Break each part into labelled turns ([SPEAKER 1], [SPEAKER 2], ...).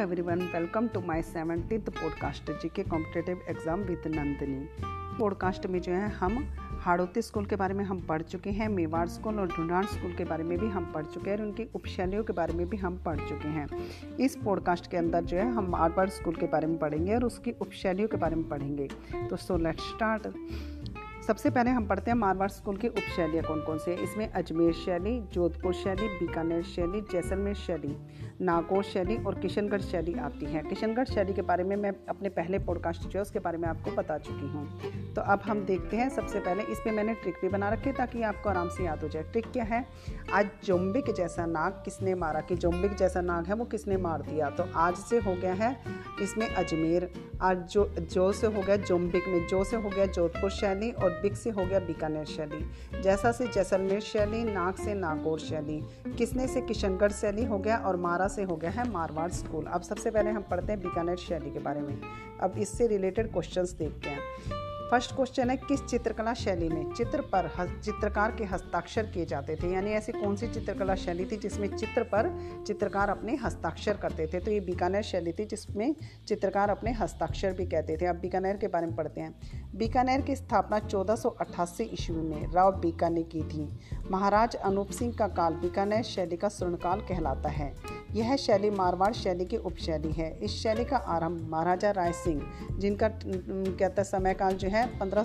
[SPEAKER 1] everyone, welcome to my 70th podcast G K competitive exam with Nandini podcast में जो है हम Hadoti school के बारे में हम पढ़ चुके हैं मेवाड़ स्कूल और ढूंढाड़ स्कूल के बारे में भी हम पढ़ चुके हैं और उनकी उपशैलियों के बारे में भी हम पढ़ चुके हैं। इस पॉडकास्ट के अंदर जो है हम मारवाड़ स्कूल के बारे में पढ़ेंगे और उसकी उपशैलियों के बारे में पढ़ेंगे। तो सो लेट स्टार्ट सबसे पहले हम पढ़ते हैं मारवाड़ स्कूल की उपशैलियाँ कौन कौन सी। है इसमें अजमेर शैली, जोधपुर शैली, बीकानेर शैली, जैसलमेर शैली, नागौर शैली और किशनगढ़ शैली आती है। किशनगढ़ शैली के बारे में मैं अपने पहले पॉडकास्ट जो है उसके बारे में आपको बता चुकी हूँ। तो अब हम देखते हैं सबसे पहले इस पर मैंने ट्रिक भी बना रखी ताकि आपको आराम से याद हो जाए। ट्रिक क्या है? आज जोम्बिक जैसा नाग किसने मारा? कि जोम्बिक जैसा नाग है वो किसने मार दिया? तो आज से हो गया है इसमें अजमेर, आज जो जो से हो गया जोम्बिक में, जो से हो गया जोधपुर शैली और बिक से हो गया बीकानेर शैली। जैसा से जैसलमेर शैली, नाग से नागौर शैली, किसने से किशनगढ़ शैली हो गया और मारा से हो गया है मारवाड़ स्कूल। अब सबसे पहले हम पढ़ते हैं बीकानेर शैली के बारे में। अब इससे रिलेटेड क्वेश्चन देखते हैं। फ़र्स्ट क्वेश्चन है, किस चित्रकला शैली में? चित्र पर चित्रकार के हस्ताक्षर किए जाते थे। यानी ऐसी कौन सी चित्रकला शैली थी जिसमें चित्र पर चित्रकार अपने हस्ताक्षर करते थे? तो ये बीकानेर शैली थी जिसमें चित्रकार अपने हस्ताक्षर भी कहते थे। अब बीकानेर के बारे में पढ़ते हैं। बीकानेर की स्थापना चौदह ईस्वी में राव बीका ने की थी। महाराज अनूप सिंह का काल बीकानेर शैली का स्वर्णकाल कहलाता है। यह शैली मारवाड़ शैली की उपशैली है। इस शैली का आरंभ महाराजा राय सिंह, जिनका कहता समय काल जो है, पंद्रह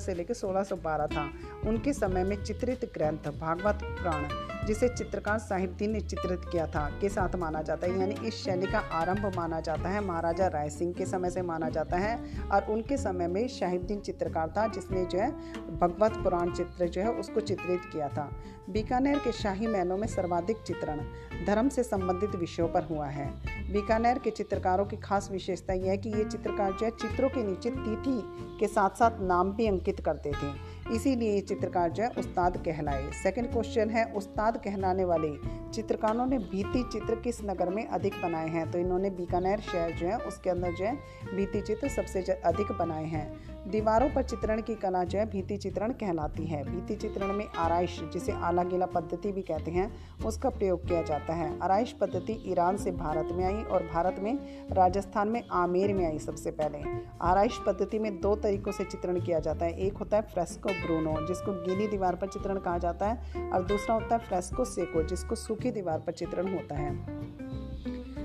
[SPEAKER 1] से लेकर 1612 था। उनके समय में चित्रित ग्रंथ भागवत पुराण जिसे चित्रकार साहिबदीन ने चित्रित किया था, के साथ माना जाता है। यानी इस शैली का आरंभ माना जाता है, महाराजा राय सिंह के समय से माना जाता है और उनके समय में शाहिबदीन चित्रकार था, जिसने जो है भगवत पुराण चित्र जो है उसको चित्रित किया था। बीकानेर के शाही महलों में सर्वाधिक चित्रण धर्म से संबंधित विषयों पर हुआ है। बीकानेर के चित्रकारों की खास विशेषता यह है कि ये चित्रकार जो है चित्रों के नीचे तिथि के साथ साथ नाम भी अंकित करते थे। इसीलिए ये चित्रकार जो है उस्ताद कहलाए। सेकंड क्वेश्चन है उस्ताद कहलाने वाले चित्रकारों ने भीति चित्र किस नगर में अधिक बनाए हैं? तो इन्होंने बीकानेर शहर जो है, उसके अंदर जो है भीति चित्र सबसे अधिक बनाए हैं। दीवारों पर चित्रण की कला जो है, भीति चित्रण कहलाती है। भीति चित्रण में आरइश, जिसे आला गीला पद्धति भी कहते हैं, उसका प्रयोग किया जाता है। आरइश पद्धति ईरान से भारत में आई और भारत में राजस्थान में आमेर में आई सबसे पहले। आरइश पद्धति में दो तरीकों से चित्रण किया जाता है। एक होता है फ्रेस्को ब्रूनो, जिसको गीली दीवार पर चित्रण कहा जाता है, और दूसरा होता है फ्रेस्को सेको, जिसको सूखी दीवार पर चित्रण होता है।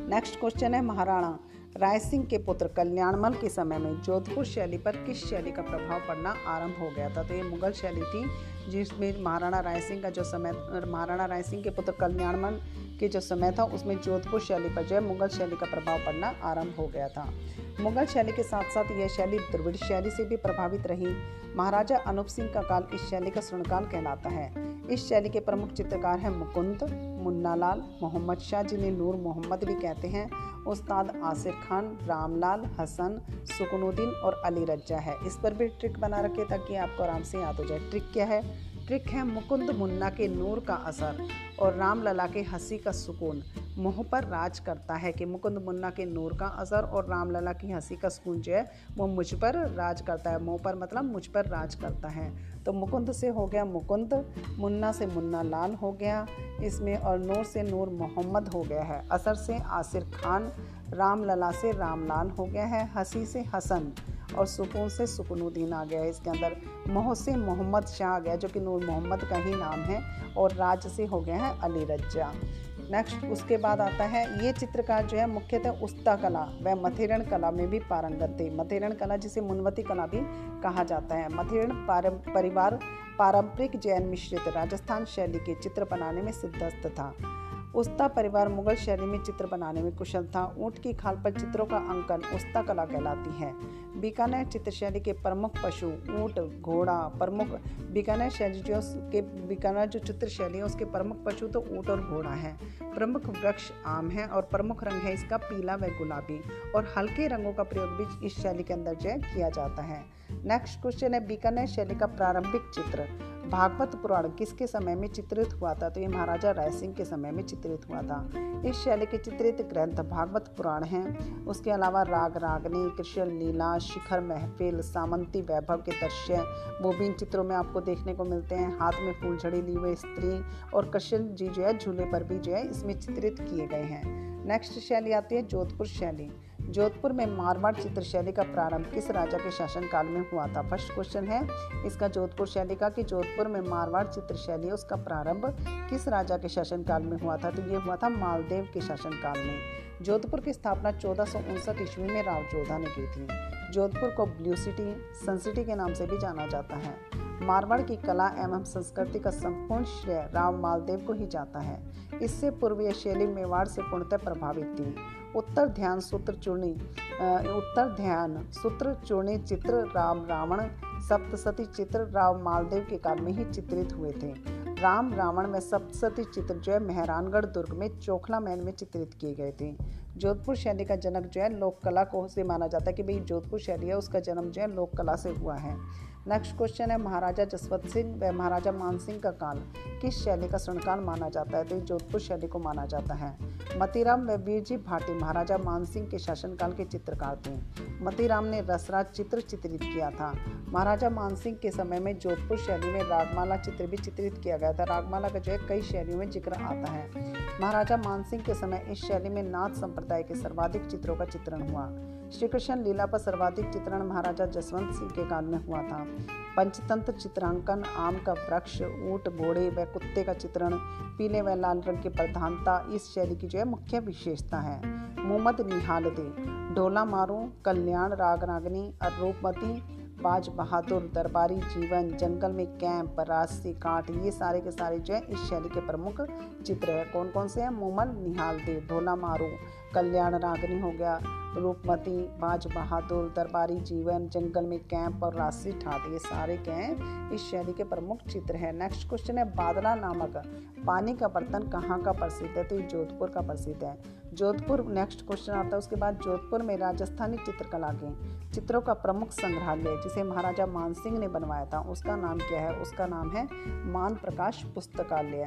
[SPEAKER 1] नेक्स्ट क्वेश्चन है महाराणा। राय सिंह के पुत्र कल्याणमल के समय में जोधपुर शैली पर किस शैली का प्रभाव पड़ना आरंभ हो गया था? तो ये मुगल शैली थी, जिसमें महाराणा राय सिंह का जो समय, महाराणा राय सिंह के पुत्र कल्याणमल के जो समय था, उसमें जोधपुर शैली पर जो है मुगल शैली का प्रभाव पड़ना आरंभ हो गया था। मुगल शैली के साथ साथ यह शैली द्रविड़ शैली से भी प्रभावित रही। महाराजा अनूप सिंह का काल इस शैली का स्वर्णकाल कहलाता है। इस शैली के प्रमुख चित्रकार हैं मुकुंद मुन्नालाल मोहम्मद शाह, जिन्हें नूर मोहम्मद भी कहते हैं, उस्ताद आसिफ़ खान, रामलाल, हसन, सुकनुद्दीन और अली रज्जा है। इस पर भी ट्रिक बना रखे ताकि आपको आराम से याद हो जाए। ट्रिक क्या है? ट्रिक है मुकुंद मुन्ना के नूर का असर और रामलला के हँसी का सुकून। मुँह पर राज करता है कि मुकुंद मुन्ना के नूर का असर और रामलला की हँसी का सुकून जो है, वो मुझ पर राज करता है। मोह पर मतलब मुझ पर राज करता है। तो मुकुंद से हो गया मुकुंद, मुन्ना से मुन्ना लाल हो गया। इसमें और नूर से नूर मोहम्मद हो गया है। असर से आसिर खान, रामलला से रामलाल हो गया है। हँसी से हसन और सुकून से सुकूनुद्दीन आ गया है। इसके अंदर मोह से मोहम्मद शाह आ गया, जो कि नूर मोहम्मद का ही नाम है और राज से हो गया है अली रज्जा। नेक्स्ट उसके बाद आता है, ये चित्रकार जो है मुख्यतः उस्ता कला व मथेरण कला में भी पारंगत थे। मथेरण कला जिसे मुनवती कला भी कहा जाता है। मथेरण परिवार पारंपरिक जैन मिश्रित राजस्थान शैली के चित्र बनाने में सिद्धस्त था। उस्ता परिवार मुगल शैली में चित्र बनाने में कुशल था। ऊँट की खाल पर चित्रों का अंकन उस्ता कला कहलाती है। बीकानेर चित्र शैली के प्रमुख पशु, ऊँट, घोड़ा, प्रमुख बीकानेर शैली जो के बीकानेर जो चित्र शैली है, उसके प्रमुख पशु तो ऊँट और घोड़ा है। प्रमुख वृक्ष आम है और प्रमुख रंग है इसका पीला व गुलाबी और हल्के रंगों का प्रयोग भी इस शैली के अंदर जो किया जाता है। नेक्स्ट क्वेश्चन है, बीकानेर शैली का प्रारंभिक चित्र। भागवत पुराण किसके समय में चित्रित हुआ था? तो ये महाराजा राय सिंह के समय में चित्रित हुआ था। इस शैली के चित्रित ग्रंथ भागवत पुराण हैं। उसके अलावा राग रागनी, कृष्ण लीला, शिखर महफिल, सामंती वैभव के दृश्य, वो भी इन चित्रों में आपको देखने को मिलते हैं। हाथ में फूलझड़ी ली हुई स्त्री और कृष्ण जी जो है, झूले पर भी जो है, इसमें चित्रित किए गए हैं। नेक्स्ट शैली आती है जोधपुर शैली। जोधपुर में मारवाड़ चित्र शैली का प्रारंभ किस राजा के शासनकाल में हुआ था? फ़र्स्ट क्वेश्चन है, इसका जोधपुर शैली का कि जोधपुर में मारवाड़ चित्र शैली, उसका प्रारंभ किस राजा के शासनकाल में हुआ था? तो ये हुआ था मालदेव के शासनकाल में। जोधपुर की स्थापना चौदह सौ उनसठ ईस्वी में राव जोधा ने की थी। जोधपुर को ब्लू सिटी, सन सिटी के नाम से भी जाना जाता है। मारवाड़ की कला एवं संस्कृति का संपूर्ण श्रेय राव मालदेव को ही जाता है। इससे पूर्वीय शैली मेवाड़ से पूर्णतः प्रभावित थी। उत्तर ध्यान सूत्र चूर्णी उत्तर ध्यान सूत्र चूर्णी चित्र राम रावण, सप्तसती चित्र राव मालदेव के काल में ही चित्रित हुए थे। राम रावण में सप्तसती चित्र जो है मेहरानगढ़ दुर्ग में चोखला महल में चित्रित किए गए थे। जोधपुर शैली का जनक जो है लोक कला को से माना जाता है कि भाई जोधपुर शैली है, उसका जन्म जो है लोक कला से हुआ है। नेक्स्ट क्वेश्चन है, महाराजा जसवंत सिंह व महाराजा मान सिंह का काल। किस शैली का स्वर्णकाल माना जाता है? तो जोधपुर शैली को माना जाता है। मतीराम व वीरजी भाटी, महाराजा मान सिंह के शासनकाल के चित्रकार थे। मतीराम ने रसराज चित्र चित्रित किया था। महाराजा मान सिंह के समय में जोधपुर शैली में रागमाला चित्र भी चित्रित किया गया था। रागमाला का जो है, कई शैलियों में ज़िक्र आता है। महाराजा मान सिंह के समय इस शैली में नाथ संप्रदाय के सर्वाधिक चित्रों का चित्रण हुआ। श्री कृष्ण लीला पर सर्वाधिक चित्रण महाराजा जसवंत सिंह के काल में हुआ था। पंचतंत्र चित्रांकन, आम का वृक्ष, ऊट, घोड़े व कुत्ते का चित्रण, पीले व लाल रंग की प्रधानता इस शैली की जो है मुख्य विशेषता है। मोहम्मद निहाल दे, ढोला मारू, कल्याण राग रागनी रूपमती बाज बहादुर, दरबारी जीवन, जंगल में कैंप रास्सी काट, ये सारे के सारे जो है इस शैली के प्रमुख चित्र है। कौन कौन से हैं? मोमल निहाल देव ढोला मारू कल्याण रागनी हो गया। रूपमती, बाज बहादुर, दरबारी जीवन, जंगल में कैंप और राशि ठाट, ये सारे क्या इस शैली के प्रमुख चित्र हैं। नेक्स्ट क्वेश्चन है, बादला नामक पानी का बर्तन कहाँ का प्रसिद्ध है? तो ये जोधपुर का प्रसिद्ध है। जोधपुर नेक्स्ट क्वेश्चन आता है, उसके बाद जोधपुर में राजस्थानी चित्रकला के चित्रों का प्रमुख संग्रहालय, जिसे महाराजा मान सिंह ने बनवाया था, उसका नाम क्या है? उसका नाम है मान प्रकाश पुस्तकालय।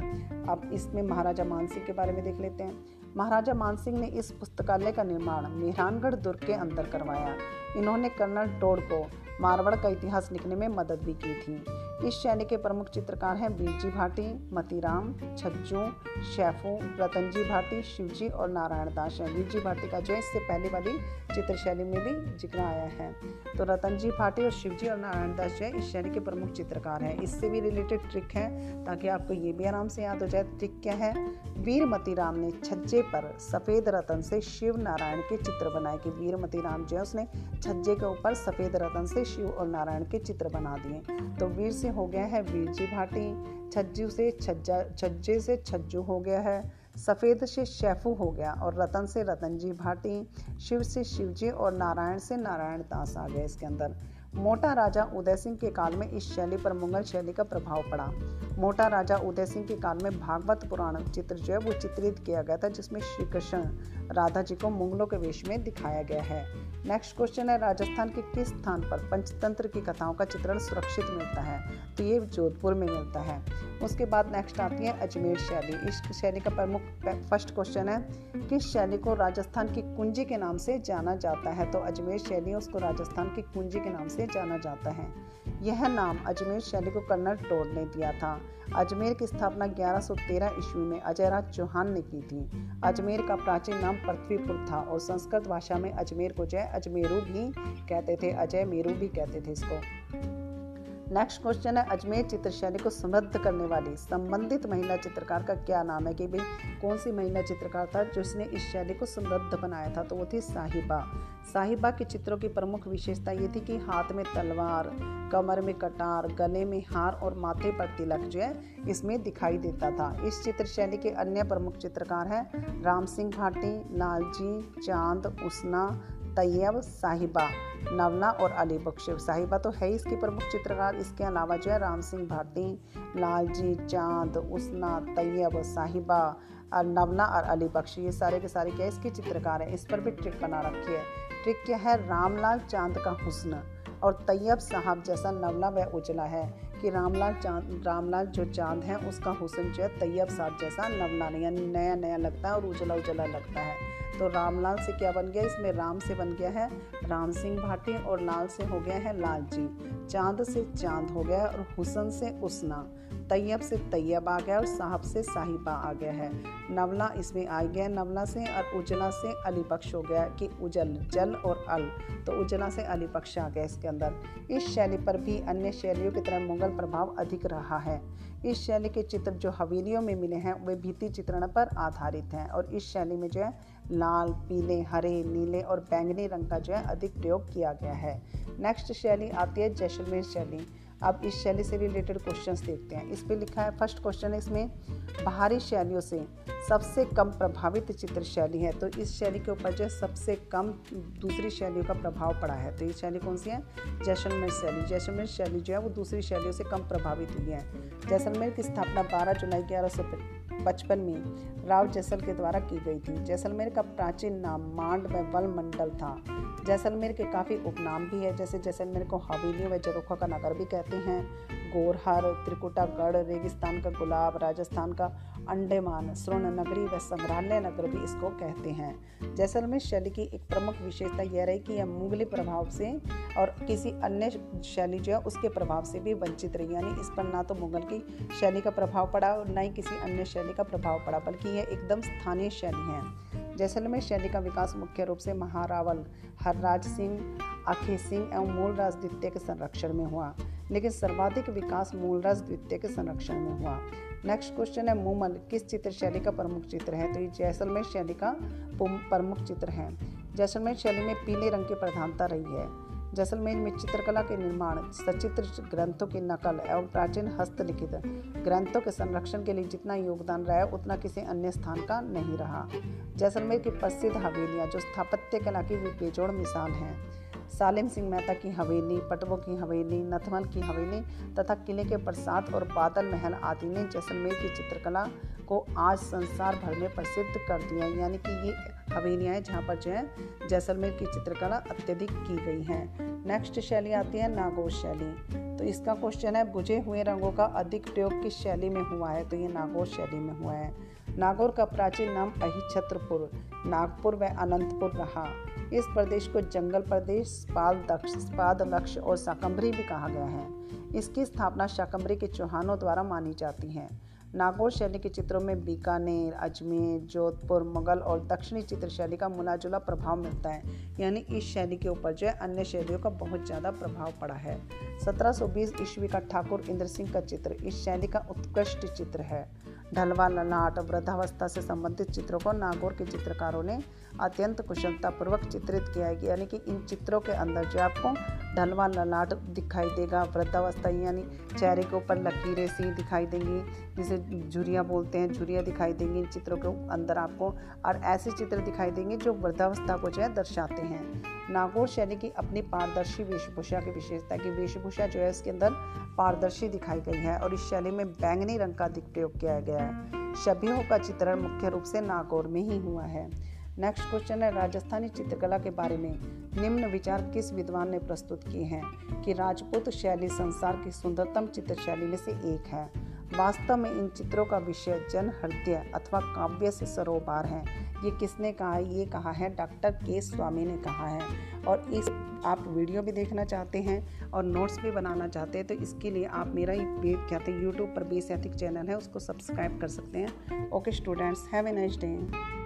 [SPEAKER 1] अब इसमें महाराजा मान सिंह के बारे में देख लेते हैं। महाराजा मानसिंह ने इस पुस्तकालय का निर्माण मेहरानगढ़ दुर्ग के अंदर करवाया। इन्होंने कर्नल टोड को मारवाड़ का इतिहास लिखने में मदद भी की थी। इस शैली के प्रमुख चित्रकार हैं बीरजी भाटी, मतीराम, छज्जू, शैफू, रतनजी भाटी, शिवजी और नारायण दास हैं। बीरजी भाटी का जो है, इससे पहले वाली चित्र शैली में भी ज़िक्र आया है। तो रतनजी भाटी और शिवजी और नारायण दास जो है, इस शैली के प्रमुख चित्रकार हैं। इससे भी रिलेटेड ट्रिक है, ताकि आपको ये भी आराम से याद हो जाए ट्रिक क्या है? वीर मतीराम ने छज्जे पर सफ़ेद रतन से शिव नारायण के चित्र बनाए कि वीर मतीराम जो है, उसने छज्जे के ऊपर सफ़ेद रतन से शिव और नारायण के चित्र बना दिए। तो वीर से हो गया है वीरजी भाटी। छज्जू से छज्जा, छज्जे से छज्जू हो गया है। सफ़ेद से शैफू हो गया और रतन से रतनजी भाटी। शिव से शिवजी और नारायण से नारायण दास आ गया इसके अंदर। मोटा राजा उदय सिंह के काल में इस शैली पर मुगल शैली का प्रभाव पड़ा। मोटा राजा उदय सिंह के काल में भागवत पुराण चित्र जो है वो चित्रित किया गया था, जिसमें श्री कृष्ण राधा जी को मुगलों के वेश में दिखाया गया है। नेक्स्ट क्वेश्चन है, राजस्थान के किस स्थान पर पंचतंत्र की कथाओं का चित्रण सुरक्षित मिलता है? तो ये जोधपुर में मिलता है। उसके बाद नेक्स्ट आती है अजमेर शैली। इस शैली का प्रमुख फ़र्स्ट क्वेश्चन है, किस शैली को राजस्थान की कुंजी के नाम से जाना जाता है? तो अजमेर शैली उसको राजस्थान की कुंजी के नाम से जाना जाता है। यह नाम अजमेर शैली को कर्नल टोड ने दिया था। अजमेर की स्थापना 1113 ईस्वी में अजयराज चौहान ने की थी। अजमेर का प्राचीन नाम पृथ्वीपुर था और संस्कृत भाषा में अजमेर को जय अजमेरू भी कहते थे, अजय मेरू भी कहते थे इसको। नेक्स्ट क्वेश्चन है, अजमेर चित्रशैली को समृद्ध करने वाली, संबंधित महिला चित्रकार का क्या नाम है कि भाई, कौन सी महिला चित्रकार था जिसने इस शैली को समृद्ध बनाया था? तो वो थी साहिबा। साहिबा के चित्रों की प्रमुख विशेषता ये थी कि हाथ में तलवार, कमर में कटार, गले में हार और माथे पर तिलक जो है, इसमें दिखाई देता था। इस चित्र शैली के अन्य प्रमुख चित्रकार हैं, राम सिंह भाटी, लालजी, चाँद, उसना तैयब साहिबा। नवना और अली बख्श साहिबा तो है इसकी प्रमुख चित्रकार। इसके अलावा जो है राम सिंह भाटी लालजी चाँद, उसना, तैयब साहिबा, और नवना और अली बख्श ये सारे के सारे क्या इसके चित्रकार हैं? इस पर भी ट्रिक बना रखी है। ट्रिक क्या है? रामलाल चाँद का हुस्न। और तैयब साहब जैसा नवला व उजला है कि रामलाल चाँद, रामलाल जो चाँद है, उसका हुसन जो है तैयब साहब जैसा नवलाल यानी नया नया लगता है और उजला उजला लगता है। तो रामलाल से क्या बन गया? इसमें राम से बन गया है राम सिंह भाटी और लाल से हो गया है लाल जी चाँद से चाँद हो गया और हुसन से उसना तैयब से तैयब आ गया और साहब से साहिबा आ गया है। नवला इसमें आ गया नवला से और उजला से अलीपक्ष हो गया कि उजल, जल और अल। तो उजला से अलीपक्ष आ गया इसके अंदर। इस शैली पर भी अन्य शैलियों की तरह मुगल प्रभाव अधिक रहा है। इस शैली के चित्र जो हवेलियों में मिले हैं, वे भित्ति चित्रण पर आधारित हैं और इस शैली में जो है लाल, पीले, हरे, नीले और बैंगनी रंग का जो है अधिक प्रयोग किया गया है। नेक्स्ट शैली आती है जैसलमेर शैली। अब इस शैली से रिलेटेड क्वेश्चंस देखते हैं। इस पर लिखा है फ़र्स्ट क्वेश्चन इसमें, बाहरी शैलियों से सबसे कम प्रभावित चित्र शैली है। तो इस शैली के ऊपर जो है सबसे कम दूसरी शैलियों का प्रभाव पड़ा है। तो ये शैली कौन सी है? जैसलमेर शैली। जैसलमेर शैली जो है वो दूसरी शैलियों से कम प्रभावित हुई है। जैसलमेर की स्थापना 12 जुलाई ग्यारह सौ पचपन में राव जैसल के द्वारा की गई थी। जैसलमेर का प्राचीन नाम मांड में वल मंडल था। जैसलमेर के काफ़ी उपनाम भी है, जैसे जैसलमेर को हवेली व जरोखा का नगर भी कहते हैं। गोरहर त्रिकुटागढ़ रेगिस्तान का गुलाब, राजस्थान का अंडेमान, स्वर्ण नगरी व संग्रहालय नगर भी इसको कहते हैं। जैसलमेर शैली की एक प्रमुख विशेषता यह रही कि यह मुगली प्रभाव से और किसी अन्य शैली जो है उसके प्रभाव से भी वंचित रही। यानी इस पर ना तो मुगल की शैली का प्रभाव पड़ा और ना ही किसी अन्य शैली का प्रभाव पड़ा, बल्कि यह एकदम स्थानीय शैली है। जैसलमेर शैली का विकास मुख्य रूप से महारावल, हरराज सिंह अखे सिंह एवं मूल राजदित्य के संरक्षण में हुआ। लेकिन सर्वाधिक विकास मूलराज द्वितीय के संरक्षण में हुआ। नेक्स्ट क्वेश्चन है मूमल किस चित्र शैली का प्रमुख चित्र है? तो ये जैसलमेर शैली का प्रमुख चित्र है। जैसलमेर शैली में पीले रंग की प्रधानता रही है। जैसलमेर में चित्रकला के निर्माण, सचित्र ग्रंथों की नकल एवं प्राचीन हस्तलिखित ग्रंथों के संरक्षण के लिए जितना योगदान रहा उतना किसी अन्य स्थान का नहीं रहा। जैसलमेर की प्रसिद्ध हवेलियाँ, जो स्थापत्य कला की बेजोड़ मिसाल हैं। सालिम सिंह मेहता की हवेली, पटवों की हवेली नथमल की हवेली तथा किले के प्रसाद और बादल महल आदि ने जैसलमेर की चित्रकला को आज संसार भर में प्रसिद्ध कर दिया यानी कि ये हवेलियाँ हैं जहाँ पर जो है जैसलमेर की चित्रकला अत्यधिक की गई है। नेक्स्ट शैली आती है नागौर शैली। तो इसका क्वेश्चन है, बुझे हुए रंगों का अधिक प्रयोग किस शैली में हुआ है? तो ये नागौर शैली में हुआ है। नागौर का प्राचीन नाम अहिछत्रपुर, नागपुर व अनंतपुर रहा। इस प्रदेश को जंगल प्रदेश पाल दक्ष पाद लक्ष्य और शाकंभरी भी कहा गया है। इसकी स्थापना शाकंभरी के चौहानों द्वारा मानी जाती है। नागौर शैली के चित्रों में बीकानेर, अजमेर, जोधपुर, मुगल और दक्षिणी चित्र शैली का मिलाजुला प्रभाव मिलता है। यानी इस शैली के ऊपर जो है अन्य शैलियों का बहुत ज़्यादा प्रभाव पड़ा है। 1720 ईस्वी का ठाकुर इंद्र सिंह का चित्र इस शैली का उत्कृष्ट चित्र है। ढलवा ललाट वृद्धावस्था से संबंधित चित्रों को नागौर के चित्रकारों ने अत्यंत कुशलतापूर्वक चित्रित किया है। यानी कि इन चित्रों के अंदर जो आपको ढलवा ललाट दिखाई देगा, वृद्धावस्था यानी चेहरे के ऊपर लकीरें सी दिखाई देंगी, जिसे झुरियाँ बोलते हैं, झुरियाँ दिखाई देंगी इन चित्रों के अंदर आपको, और ऐसे चित्र दिखाई देंगे जो वृद्धावस्था को जो है दर्शाते हैं। नागौर शैली की अपनी पारदर्शी वेशभूषा की विशेषता की वेशभूषा जो है इसके अंदर पारदर्शी दिखाई गई है और इस शैली में बैंगनी रंग का प्रयोग किया गया है। शबियों का चित्रण मुख्य रूप से नागौर में ही हुआ है। नेक्स्ट क्वेश्चन है, राजस्थानी चित्रकला के बारे में। निम्न विचार किस विद्वान ने प्रस्तुत किए हैं कि राजपूत शैली संसार की सुंदरतम चित्र शैली में से एक है। वास्तव में इन चित्रों का विषय जन, हृदय अथवा काव्य से सरोबार है। ये किसने कहा है ये कहा है, डॉक्टर के स्वामी ने कहा है। और इस आप वीडियो भी देखना चाहते हैं और नोट्स भी बनाना चाहते हैं तो इसके लिए आप मेरा ये क्या हैं यूट्यूब पर बेस एथिक चैनल है, उसको सब्सक्राइब कर सकते हैं। Okay students, have a nice day.